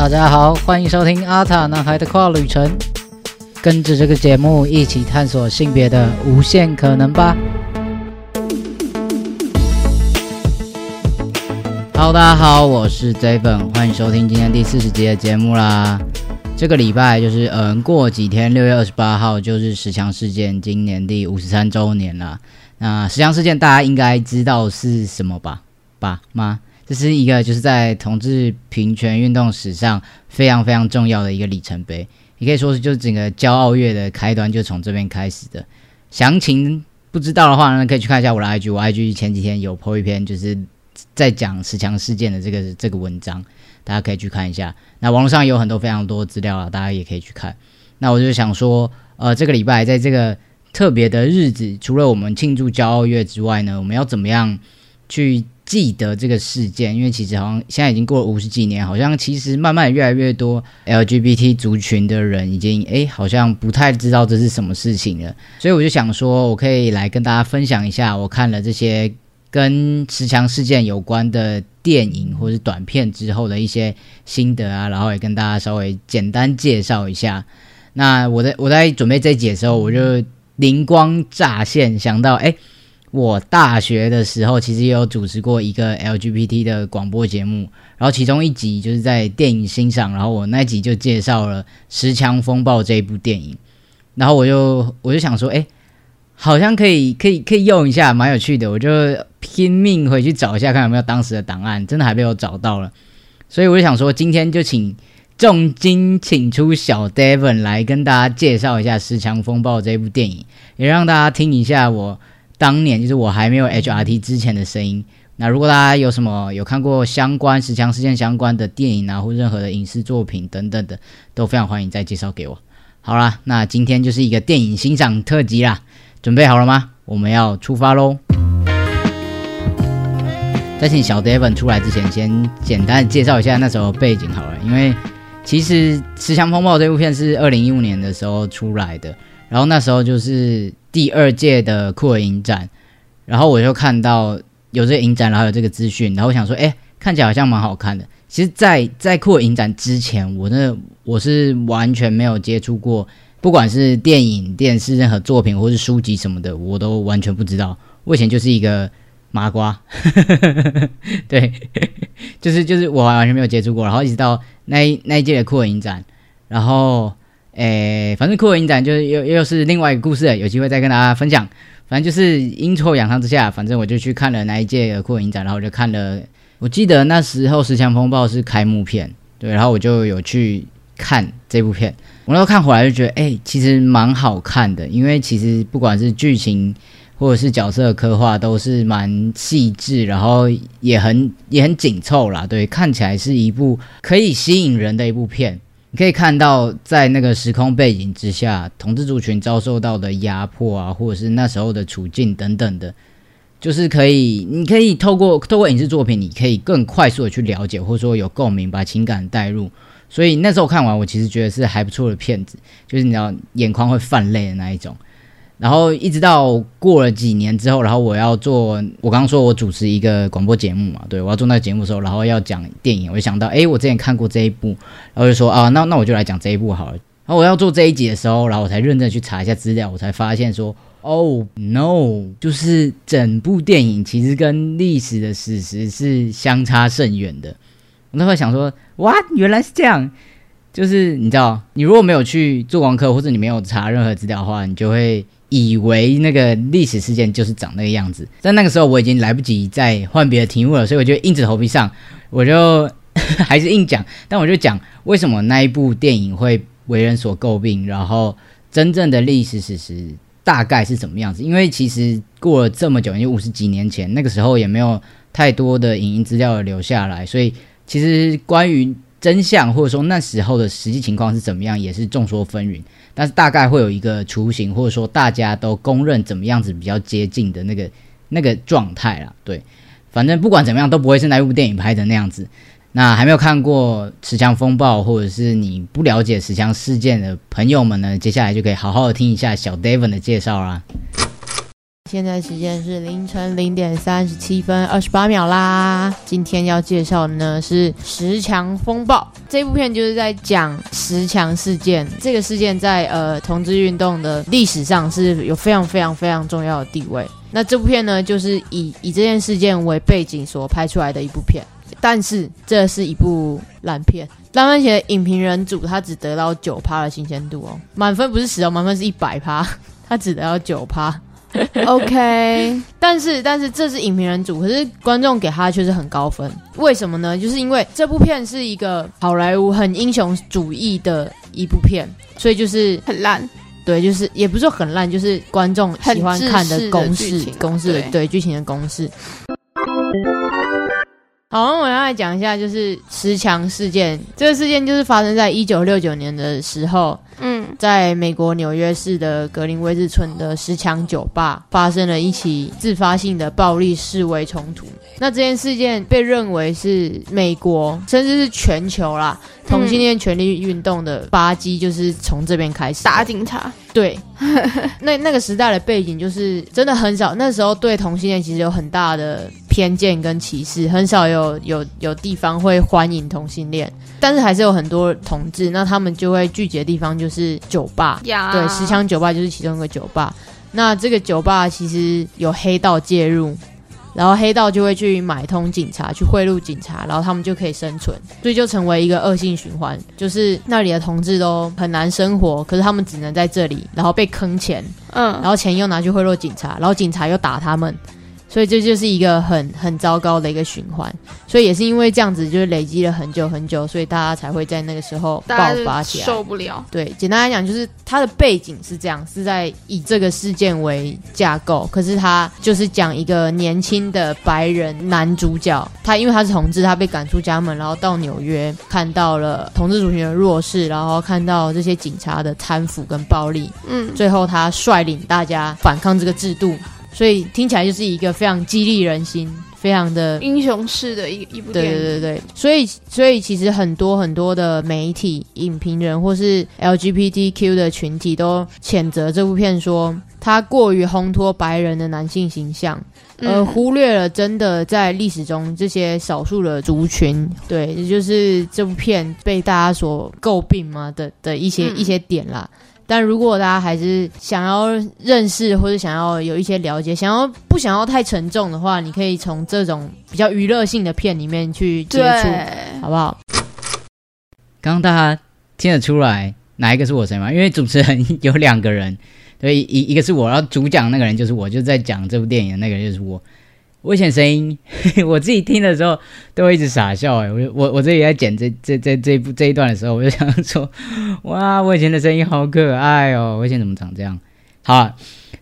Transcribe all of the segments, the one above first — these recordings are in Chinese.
大家好，欢迎收听阿塔男孩的跨旅程，跟着这个节目一起探索性别的无限可能吧。Hello，大家好，我是 J 粉，欢迎收听今天第四十集的节目啦。这个礼拜就是嗯，过几天六月二十八号就是十强事件今年第五十三周年了。那十强事件大家应该知道是什么吧？吧吗？这是一个就是在同志平权运动史上非常非常重要的一个里程碑，也可以说是就是整个骄傲月的开端就从这边开始的。详情不知道的话呢，可以去看一下我的 IG，我 IG 前几天有 po 一篇就是在讲十强事件的这个这个文章，大家可以去看一下。那网络上有很多非常多资料啊，大家也可以去看。那我就想说，呃，这个礼拜在这个特别的日子，除了我们庆祝骄傲月之外呢，我们要怎么样去？记得这个事件，因为其实好像现在已经过了五十几年，好像其实慢慢越来越多 LGBT 族群的人已经诶，好像不太知道这是什么事情了。所以我就想说，我可以来跟大家分享一下我看了这些跟持枪事件有关的电影或者短片之后的一些心得啊，然后也跟大家稍微简单介绍一下。那我在我在准备这一节的时候，我就灵光乍现，想到诶。我大学的时候其实也有主持过一个 LGBT 的广播节目，然后其中一集就是在电影欣赏，然后我那集就介绍了《十强风暴》这一部电影，然后我就我就想说，哎，好像可以可以可以用一下，蛮有趣的，我就拼命回去找一下，看有没有当时的档案，真的还被我找到了，所以我就想说，今天就请重金请出小 Devon 来跟大家介绍一下《十强风暴》这部电影，也让大家听一下我。当年就是我还没有 HRT 之前的声音。那如果大家有什么有看过相关十强事件相关的电影啊，或任何的影视作品等等的，都非常欢迎再介绍给我。好啦，那今天就是一个电影欣赏特辑啦，准备好了吗？我们要出发喽！在请小 Devon 出来之前，先简单介绍一下那时候背景好了，因为其实《持枪风暴》这部片是二零一五年的时候出来的，然后那时候就是。第二届的酷儿影展，然后我就看到有这个影展，然后有这个资讯，然后我想说，哎，看起来好像蛮好看的。其实，在在酷儿影展之前，我那我是完全没有接触过，不管是电影、电视、任何作品或是书籍什么的，我都完全不知道。我以前就是一个麻瓜，对，就是就是我完全没有接触过。然后一直到那那一届的酷儿影展，然后。诶，反正酷儿影展就是又又是另外一个故事，有机会再跟大家分享。反正就是阴错阳差之下，反正我就去看了那一届的酷儿影展，然后我就看了。我记得那时候《十强风暴》是开幕片，对，然后我就有去看这部片。我那时候看回来就觉得，哎，其实蛮好看的，因为其实不管是剧情或者是角色刻画，都是蛮细致，然后也很也很紧凑啦。对，看起来是一部可以吸引人的一部片。你可以看到，在那个时空背景之下，统治族群遭受到的压迫啊，或者是那时候的处境等等的，就是可以，你可以透过透过影视作品，你可以更快速的去了解，或者说有共鸣，把情感带入。所以那时候看完，我其实觉得是还不错的片子，就是你知道眼眶会泛泪的那一种。然后一直到过了几年之后，然后我要做，我刚刚说我主持一个广播节目嘛，对我要做那个节目的时候，然后要讲电影，我就想到，哎，我之前看过这一部，然后就说啊，那那我就来讲这一部好了。然后我要做这一集的时候，然后我才认真去查一下资料，我才发现说，哦，no，就是整部电影其实跟历史的史实是相差甚远的。我那会想说，哇，原来是这样，就是你知道，你如果没有去做功课，或者你没有查任何资料的话，你就会。以为那个历史事件就是长那个样子，在那个时候我已经来不及再换别的题目了，所以我就硬着头皮上，我就 还是硬讲，但我就讲为什么那一部电影会为人所诟病，然后真正的历史史实大概是怎么样子？因为其实过了这么久，因为五十几年前那个时候也没有太多的影音资料留下来，所以其实关于真相或者说那时候的实际情况是怎么样，也是众说纷纭。但是大概会有一个雏形，或者说大家都公认怎么样子比较接近的那个那个状态啦。对，反正不管怎么样都不会是那部电影拍的那样子。那还没有看过《持枪风暴》，或者是你不了解持枪事件的朋友们呢，接下来就可以好好的听一下小 David 的介绍啦。现在时间是凌晨零点三十七分二十八秒啦。今天要介绍的呢是《十强风暴》这部片，就是在讲十强事件。这个事件在呃同志运动的历史上是有非常非常非常重要的地位。那这部片呢，就是以以这件事件为背景所拍出来的一部片。但是这是一部烂片。烂番茄影评人组他只得到九趴的新鲜度哦，满分不是十哦，满分是一百趴，他只得到九趴。OK，但是但是这是影评人组，可是观众给他却是很高分，为什么呢？就是因为这部片是一个好莱坞很英雄主义的一部片，所以就是很烂。对，就是也不是说很烂，就是观众喜欢看的公式，公式的对剧情的公式。好，我要来讲一下，就是十强事件。这个事件就是发生在一九六九年的时候，嗯，在美国纽约市的格林威治村的十强酒吧发生了一起自发性的暴力示威冲突。那这件事件被认为是美国，甚至是全球啦。同性恋权利运动的发迹就是从这边开始打警察。对，那那个时代的背景就是真的很少，那时候对同性恋其实有很大的偏见跟歧视，很少有有有地方会欢迎同性恋，但是还是有很多同志，那他们就会聚集的地方就是酒吧，对，十枪酒吧就是其中一个酒吧。那这个酒吧其实有黑道介入。然后黑道就会去买通警察，去贿赂警察，然后他们就可以生存，所以就成为一个恶性循环，就是那里的同志都很难生活，可是他们只能在这里，然后被坑钱，嗯，然后钱又拿去贿赂警察，然后警察又打他们。所以这就是一个很很糟糕的一个循环，所以也是因为这样子，就是累积了很久很久，所以大家才会在那个时候爆发起来，受不了。对，简单来讲，就是它的背景是这样，是在以这个事件为架构，可是他就是讲一个年轻的白人男主角，他因为他是同志，他被赶出家门，然后到纽约看到了同志族群的弱势，然后看到这些警察的贪腐跟暴力，嗯，最后他率领大家反抗这个制度。所以听起来就是一个非常激励人心、非常的英雄式的一一部电影。对对对所以所以其实很多很多的媒体、影评人或是 LGBTQ 的群体都谴责这部片，说它过于烘托白人的男性形象，而忽略了真的在历史中这些少数的族群。对，也就是这部片被大家所诟病嘛的的一些一些点啦。但如果大家还是想要认识或者想要有一些了解，想要不想要太沉重的话，你可以从这种比较娱乐性的片里面去接触，好不好？刚刚大家听得出来哪一个是我谁吗？因为主持人 有两个人，对，一一个是我，然后主讲那个人就是我，就在讲这部电影的那个人就是我。危险声音，我自己听的时候都会一直傻笑哎！我我我这里在剪这这这这一部这一段的时候，我就想说，哇，我以前的声音好可爱哦！我以前怎么长这样？好，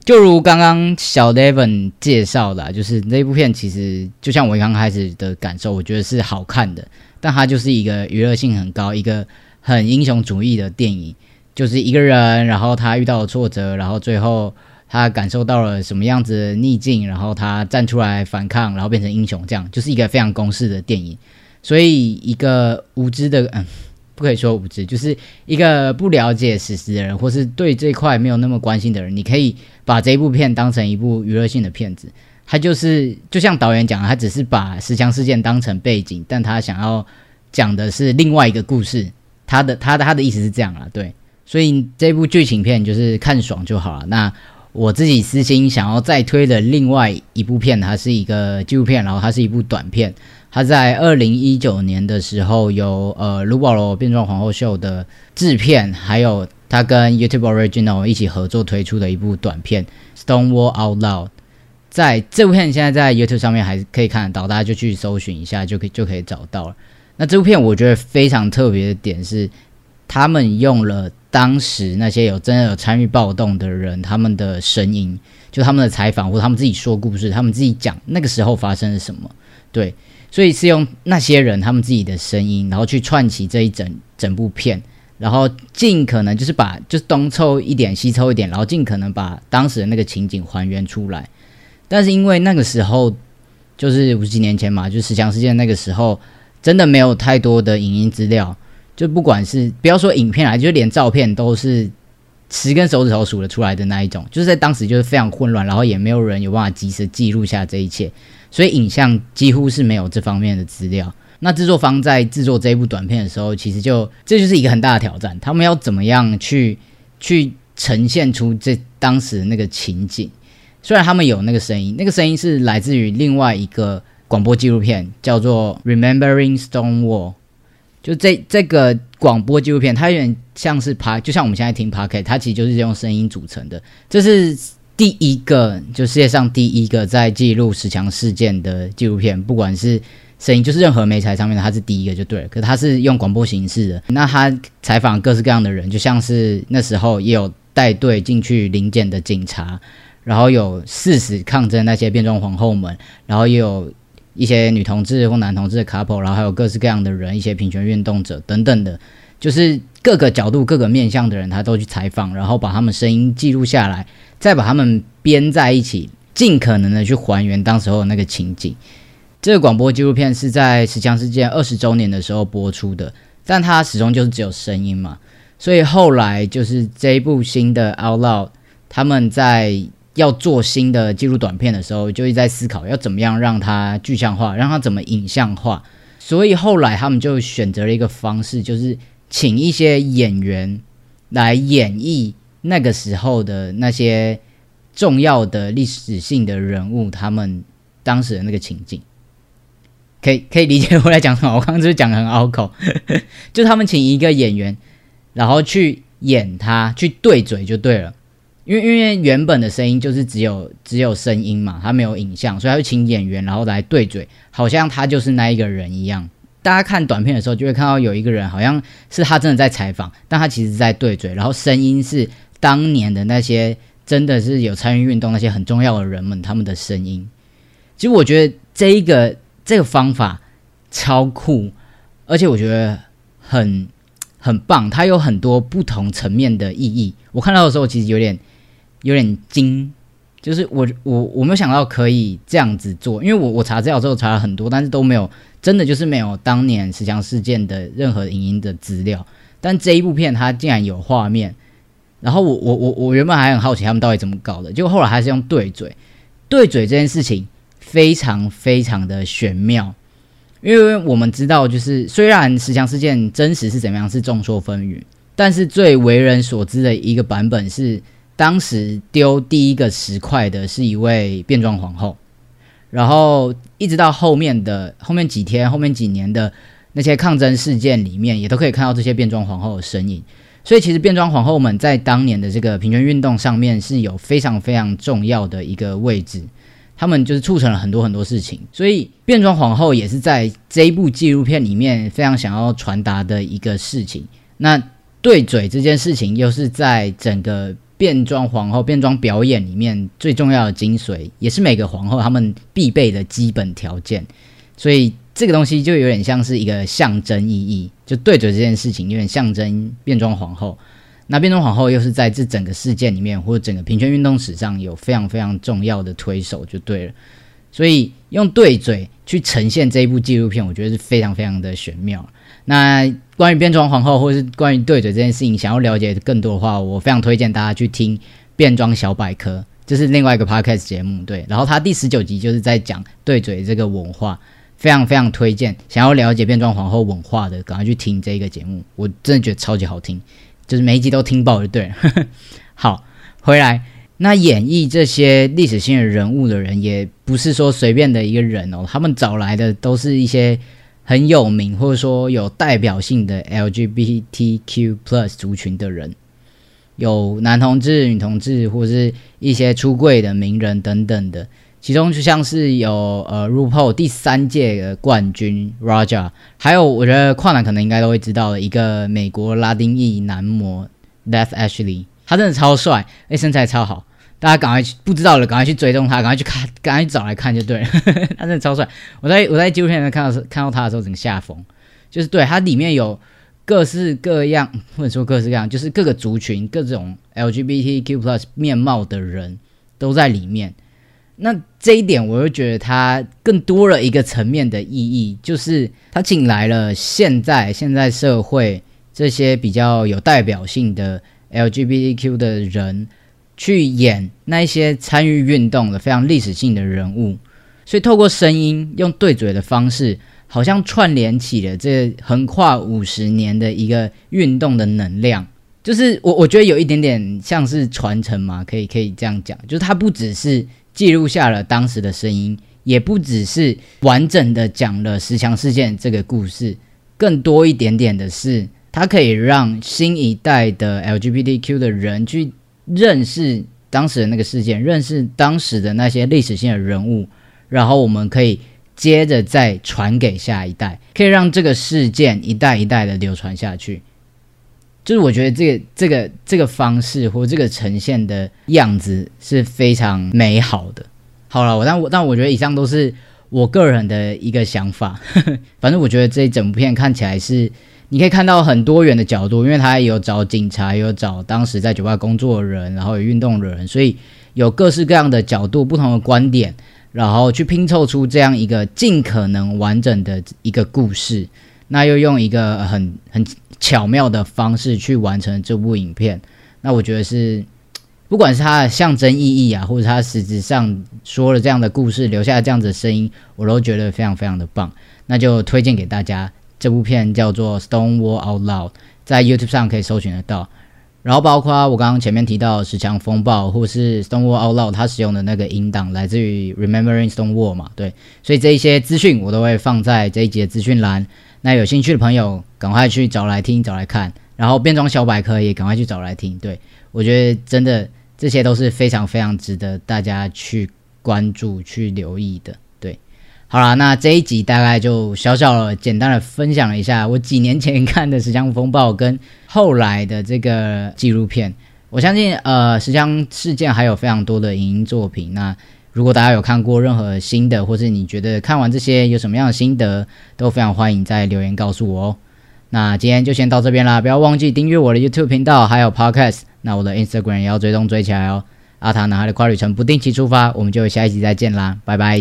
就如刚刚小 Devon 介绍的，就是这部片其实就像我刚开始的感受，我觉得是好看的，但它就是一个娱乐性很高、一个很英雄主义的电影，就是一个人，然后他遇到了挫折，然后最后。他感受到了什么样子的逆境，然后他站出来反抗，然后变成英雄，这样就是一个非常公式的电影。所以，一个无知的，嗯，不可以说无知，就是一个不了解史实的人，或是对这块没有那么关心的人，你可以把这部片当成一部娱乐性的片子。他就是就像导演讲，他只是把十强事件当成背景，但他想要讲的是另外一个故事。他的他的他的意思是这样啊，对。所以这部剧情片就是看爽就好了。那我自己私心想要再推的另外一部片，它是一个纪录片，然后它是一部短片。它在二零一九年的时候，由呃卢保罗变装皇后秀的制片，还有他跟 YouTube Original 一起合作推出的一部短片《Stonewall Out Loud》。在这部片现在在 YouTube 上面还可以看得到，大家就去搜寻一下，就可以就可以找到了。那这部片我觉得非常特别的点是，他们用了。当时那些有真的有参与暴动的人，他们的声音，就他们的采访或他们自己说故事，他们自己讲那个时候发生了什么，对，所以是用那些人他们自己的声音，然后去串起这一整整部片，然后尽可能就是把就是东凑一点西凑一点，然后尽可能把当时的那个情景还原出来。但是因为那个时候就是五十几年前嘛，就十强事件那个时候，真的没有太多的影音资料。就不管是不要说影片啊，就连照片都是十根手指头数得出来的那一种，就是在当时就是非常混乱，然后也没有人有办法及时记录下这一切，所以影像几乎是没有这方面的资料。那制作方在制作这一部短片的时候，其实就这就是一个很大的挑战，他们要怎么样去去呈现出这当时那个情景。虽然他们有那个声音，那个声音是来自于另外一个广播纪录片，叫做《Remembering Stonewall》。就这这个广播纪录片，它有点像是 p 就像我们现在听 p o c a s t 它其实就是用声音组成的。这是第一个，就世界上第一个在记录十强事件的纪录片，不管是声音，就是任何媒材上面的，它是第一个就对了。可它是用广播形式的，那他采访各式各样的人，就像是那时候也有带队进去临检的警察。然后有誓死抗争那些变装皇后们，然后也有一些女同志或男同志的 couple，然后还有各式各样的人，一些平权运动者等等的，就是各个角度、各个面向的人，他都去采访，然后把他们声音记录下来，再把他们编在一起，尽可能的去还原当时候那个情景。这个广播纪录片是在十强事件二十周年的时候播出的，但它始终就是只有声音嘛，所以后来就是这一部新的 Out Loud，他们在要做新的记录短片的时候，就一直在思考要怎么样让它具象化，让它怎么影像化。所以后来他们就选择了一个方式，就是请一些演员来演绎那个时候的那些重要的历史性的人物，他们当时的那个情景。可以可以理解我在讲什么？我刚刚就是讲的很拗口，就他们请一个演员，然后去演他，去对嘴就对了。因为因为原本的声音就是只有只有声音嘛，他没有影像，所以他就请演员然后来对嘴，好像他就是那一个人一样。大家看短片的时候就会看到有一个人，好像是他真的在采访，但他其实在对嘴，然后声音是当年的那些真的是有参与运动那些很重要的人们他们的声音。其实我觉得这一个这个方法超酷，而且我觉得很很棒，它有很多不同层面的意义。我看到的时候其实有点。有点惊，就是我我我没有想到可以这样子做，因为我我查资料之后查了很多，但是都没有真的就是没有当年石墙事件的任何影音的资料。但这一部片它竟然有画面，然后我我我我原本还很好奇他们到底怎么搞的，结果后来还是用对嘴，对嘴这件事情非常非常的玄妙，因为我们知道就是虽然石墙事件真实是怎么样是众说纷纭，但是最为人所知的一个版本是。当时丢第一个石块的是一位变装皇后，然后一直到后面的后面几天、后面几年的那些抗争事件里面，也都可以看到这些变装皇后的身影。所以，其实变装皇后们在当年的这个平权运动上面是有非常非常重要的一个位置，他们就是促成了很多很多事情。所以，变装皇后也是在这一部纪录片里面非常想要传达的一个事情。那对嘴这件事情，又是在整个。变装皇后变装表演里面最重要的精髓，也是每个皇后她们必备的基本条件，所以这个东西就有点像是一个象征意义，就对着这件事情有点象征变装皇后。那变装皇后又是在这整个事件里面或者整个平权运动史上有非常非常重要的推手，就对了。所以用对嘴去呈现这一部纪录片，我觉得是非常非常的玄妙。那关于变装皇后，或是关于对嘴这件事情，想要了解更多的话，我非常推荐大家去听《变装小百科》，这是另外一个 podcast 节目。对，然后它第十九集就是在讲对嘴这个文化，非常非常推荐。想要了解变装皇后文化的，赶快去听这个节目，我真的觉得超级好听，就是每一集都听爆就对了。好，回来，那演绎这些历史性的人物的人，也不是说随便的一个人哦，他们找来的都是一些。很有名或者说有代表性的 LGBTQ plus 族群的人，有男同志、女同志，或者是一些出柜的名人等等的。其中就像是有呃 RuPaul 第三届的冠军 Raja，还有我觉得跨男可能应该都会知道的一个美国拉丁裔男模 Death Ashley，他真的超帅，哎，身材超好。大家赶快去，不知道了，赶快去追踪他，赶快去看，赶快去找来看就对了。他真的超帅，我在我在纪录片里面看到看到他的时候，整个下风，就是对他里面有各式各样，或者说各式各样，就是各个族群、各种 LGBTQ plus 面貌的人都在里面。那这一点，我又觉得他更多了一个层面的意义，就是他请来了现在现在社会这些比较有代表性的。LGBTQ 的人去演那一些参与运动的非常历史性的人物，所以透过声音用对嘴的方式，好像串联起了这横跨五十年的一个运动的能量。就是我我觉得有一点点像是传承嘛，可以可以这样讲，就是它不只是记录下了当时的声音，也不只是完整的讲了十强事件这个故事，更多一点点的是，它可以让新一代的 LGBTQ 的人去认识当时的那个事件，认识当时的那些历史性的人物，然后我们可以接着再传给下一代，可以让这个事件一代一代的流传下去。就是我觉得这个这个这个方式或这个呈现的样子是非常美好的。好了，我但我但我觉得以上都是我个人的一个想法。反正我觉得这一整部片看起来是你可以看到很多元的角度，因为他有找警察，有找当时在酒吧工作的人，然后有运动的人，所以有各式各样的角度、不同的观点，然后去拼凑出这样一个尽可能完整的一个故事。那又用一个很很。巧妙的方式去完成这部影片，那我觉得是，不管是它的象征意义啊，或者它实质上说了这样的故事，留下这样子的声音，我都觉得非常非常的棒。那就推荐给大家，这部片叫做《Stone Wall Out Loud》，在 YouTube 上可以搜寻得到。然后包括我刚刚前面提到《十强风暴》或是《Stone Wall Out Loud》，它使用的那个音档来自于《Remembering Stone Wall》嘛，对，所以这一些资讯我都会放在这一集的资讯栏。那有兴趣的朋友，赶快去找来听，找来看。然后变装小百科也赶快去找来听。对我觉得真的这些都是非常非常值得大家去关注、去留意的。好啦，那这一集大概就小小的、简单的分享了一下我几年前看的《石枪风暴》跟后来的这个纪录片。我相信，呃，石枪事件还有非常多的影音作品。那如果大家有看过任何新的，或是你觉得看完这些有什么样的心得，都非常欢迎在留言告诉我哦。那今天就先到这边啦，不要忘记订阅我的 YouTube 频道，还有 Podcast。那我的 Instagram 也要追踪追起来哦。阿塔男孩的跨旅程不定期出发，我们就下一集再见啦，拜拜。